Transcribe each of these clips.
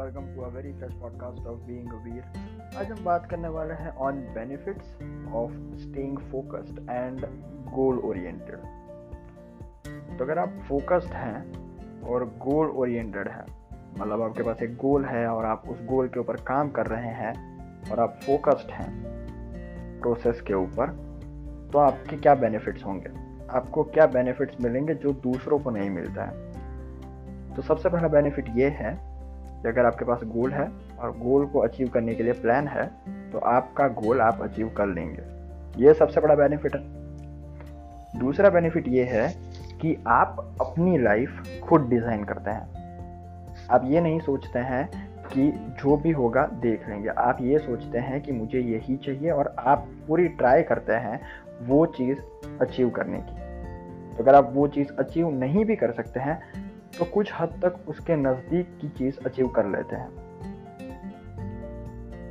Welcome to a very fresh podcast of being Veer आज हम बात करने वाले हैं on benefits of staying focused and goal oriented तो अगर आप फोकस्ड हैं और गोल ओरिएंटेड हैं मतलब आपके पास एक गोल है और आप उस गोल के ऊपर काम कर रहे हैं और आप फोकस्ड हैं प्रोसेस के ऊपर तो आपके क्या बेनिफिट्स होंगे? आपको क्या बेनिफिट्स मिलेंगे जो दूसरों को नहीं मिलता है? तो सबसे पहला बेनिफिट ये है कि अगर आपके पास गोल है और गोल को अचीव करने के लिए प्लान है तो आपका गोल आप अचीव कर लेंगे। ये सबसे बड़ा बेनिफिट है। दूसरा बेनिफिट ये है कि आप अपनी लाइफ खुद डिज़ाइन करते हैं। आप ये नहीं सोचते हैं कि जो भी होगा देख लेंगे। आप ये सोचते हैं कि मुझे यही चाहिए और आप पूरी ट्राई करते हैं वो चीज़ अचीव करने की। अगर आप वो चीज़ अचीव नहीं भी कर सकते हैं तो कुछ हद तक उसके नज़दीक की चीज़ अचीव कर लेते हैं।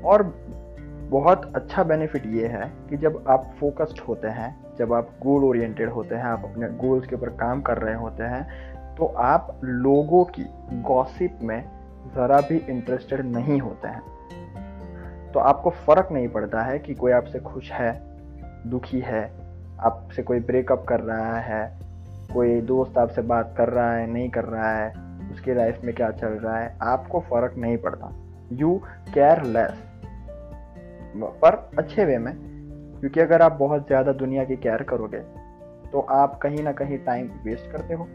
और बहुत अच्छा बेनिफिट ये है कि जब आप फोकस्ड होते हैं, जब आप गोल ओरिएंटेड होते हैं, आप अपने गोल्स के ऊपर काम कर रहे होते हैं तो आप लोगों की गॉसिप में ज़रा भी इंटरेस्टेड नहीं होते हैं। तो आपको फ़र्क नहीं पड़ता है कि कोई आपसे खुश है, दुखी है, आपसे कोई ब्रेकअप कर रहा है कोई दोस्त आपसे बात कर रहा है, नहीं कर रहा है, उसकी लाइफ में क्या चल रहा है, आपको फ़र्क नहीं पड़ता। यू केयर लेस पर अच्छे वे में, क्योंकि अगर आप बहुत ज़्यादा दुनिया की केयर करोगे तो आप कहीं ना कहीं टाइम वेस्ट करते हो।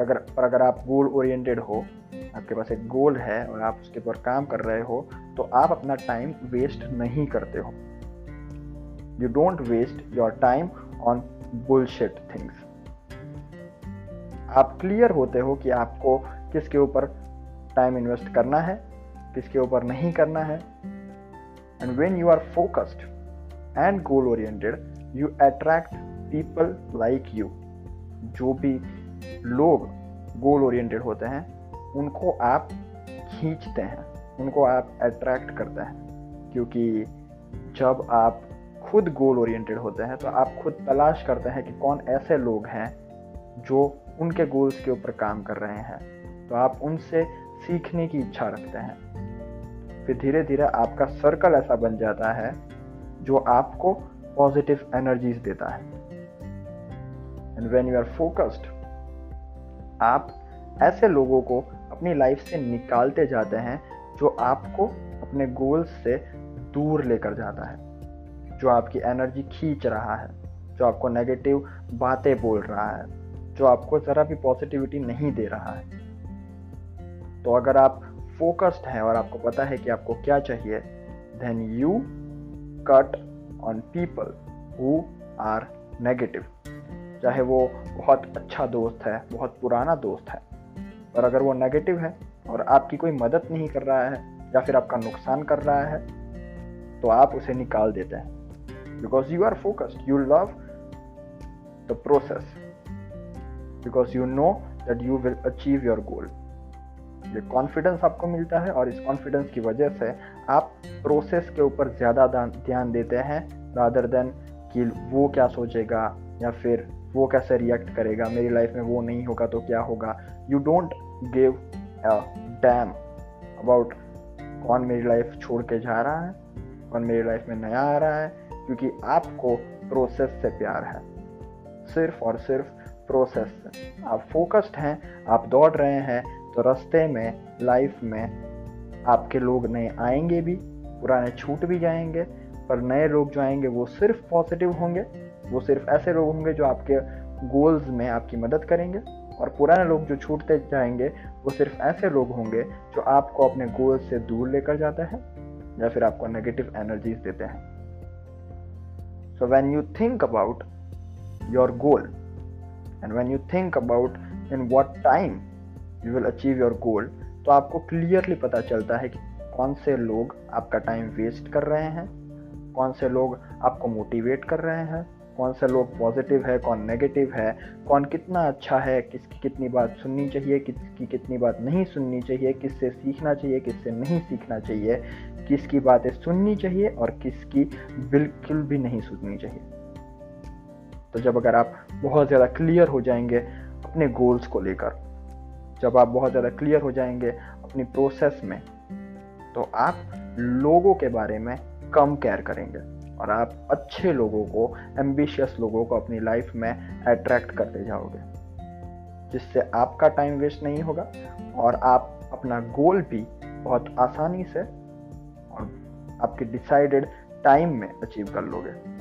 अगर, पर अगर आप गोल ओरिएंटेड हो, आपके पास एक गोल है और आप उसके ऊपर काम कर रहे हो तो आप अपना टाइम वेस्ट नहीं करते हो। You don't waste your time on bullshit things आप क्लियर होते हो कि आपको किसके ऊपर टाइम इन्वेस्ट करना है, किसके ऊपर नहीं करना है। And when you are focused and goal oriented you attract people like you जो भी लोग गोल ओरिएंटेड होते हैं, उनको आप खींचते हैं, उनको आप अट्रैक्ट करते हैं। क्योंकि जब आप खुद गोल ओरिएंटेड होते हैं तो आप खुद तलाश करते हैं कि कौन ऐसे लोग हैं जो उनके गोल्स के ऊपर काम कर रहे हैं तो आप उनसे सीखने की इच्छा रखते हैं। फिर धीरे धीरे आपका सर्कल ऐसा बन जाता है, जो आपको पॉजिटिव एनर्जीज देता है। And when you are focused आप ऐसे लोगों को अपनी लाइफ से निकालते जाते हैं, जो आपको अपने गोल्स से दूर लेकर जाता है, जो आपकी एनर्जी खींच रहा है, जो आपको नेगेटिव बातें बोल रहा है। जो आपको ज़रा भी पॉजिटिविटी नहीं दे रहा है। तो अगर आप फोकस्ड हैं और आपको पता है कि आपको क्या चाहिए then you cut on people who are negative चाहे वो बहुत अच्छा दोस्त है, बहुत पुराना दोस्त है, पर अगर वो नेगेटिव है और आपकी कोई मदद नहीं कर रहा है या फिर आपका नुकसान कर रहा है तो आप उसे निकाल देते हैं। Because you are focused you love the process because you know that you will achieve your goal ये कॉन्फिडेंस आपको मिलता है और इस कॉन्फिडेंस की वजह से आप प्रोसेस के ऊपर ज़्यादा ध्यान देते हैं रादर देन कि वो क्या सोचेगा या फिर वो कैसे रिएक्ट करेगा, मेरी लाइफ में वो नहीं होगा तो क्या होगा? You don't give a damn about कौन मेरी लाइफ छोड़ के जा रहा है, कौन मेरी लाइफ में नया आ रहा है, क्योंकि आपको प्रोसेस से प्यार है। सिर्फ़ और सिर्फ़ प्रोसेस आप फोकस्ड हैं, आप दौड़ रहे हैं तो रास्ते में लाइफ में आपके लोग नए आएँगे भी, पुराने छूट भी जाएँगे, पर नए लोग जो आएँगे वो सिर्फ़ पॉजिटिव होंगे, वो सिर्फ़ ऐसे लोग होंगे जो आपके गोल्स में आपकी मदद करेंगे, और पुराने लोग जो छूटते जाएँगे, वो सिर्फ़ ऐसे लोग होंगे जो आपको अपने गोल्स से दूर लेकर जाते हैं, या फिर आपको नेगेटिव एनर्जीज देते हैं। So when you think about your goal and when you think about in what time you will achieve your goal तो आपको क्लियरली पता चलता है कि कौन से लोग आपका टाइम वेस्ट कर रहे हैं, कौन से लोग आपको मोटिवेट कर रहे हैं, कौन से लोग पॉजिटिव है, कौन नेगेटिव है, कौन कितना अच्छा है, किसकी कितनी बात सुननी चाहिए, किसकी कितनी बात नहीं सुननी चाहिए, किससे सीखना चाहिए, किससे नहीं सीखना चाहिए, किसकी बातें सुननी चाहिए और किसकी बिल्कुल भी नहीं सुननी चाहिए। तो जब अगर आप बहुत ज़्यादा क्लियर हो जाएँगे अपने गोल्स को लेकर, जब आप बहुत ज़्यादा क्लियर हो जाएँगे अपनी प्रोसेस में तो आप लोगों के बारे में कम केयर करेंगे और आप अच्छे लोगों को एम्बिशियस लोगों को अपनी लाइफ में अट्रैक्ट करते जाओगे, जिससे आपका टाइम वेस्ट नहीं होगा और आप अपना गोल भी बहुत आसानी से और आपके डिसाइडेड टाइम में अचीव कर लोगे।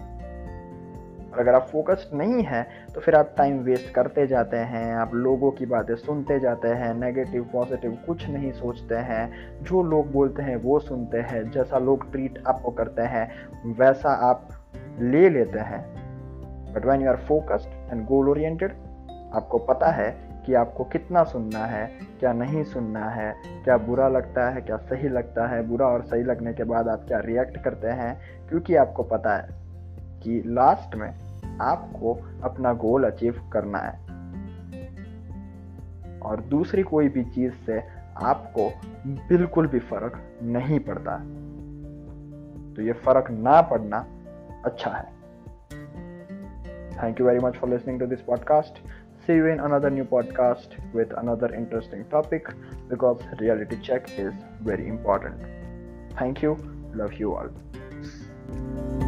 और अगर आप फोकस्ड नहीं हैं तो फिर आप टाइम वेस्ट करते जाते हैं, आप लोगों की बातें सुनते जाते हैं नेगेटिव पॉजिटिव कुछ नहीं सोचते हैं। जो लोग बोलते हैं, वो सुनते हैं, जैसा लोग ट्रीट आपको करते हैं, वैसा आप ले लेते हैं। But when you are focused and goal oriented आपको पता है कि आपको कितना सुनना है, क्या नहीं सुनना है, क्या बुरा लगता है, क्या सही लगता है, बुरा और सही लगने के बाद आप क्या रिएक्ट करते हैं, क्योंकि आपको पता है। कि लास्ट में आपको अपना गोल अचीव करना है। और दूसरी कोई भी चीज़ से आपको बिल्कुल भी फ़र्क नहीं पड़ता। तो ये फ़र्क ना पड़ना अच्छा है। Thank you very much for listening to this podcast see you in another new podcast with another interesting topic because reality check is very important thank you love you all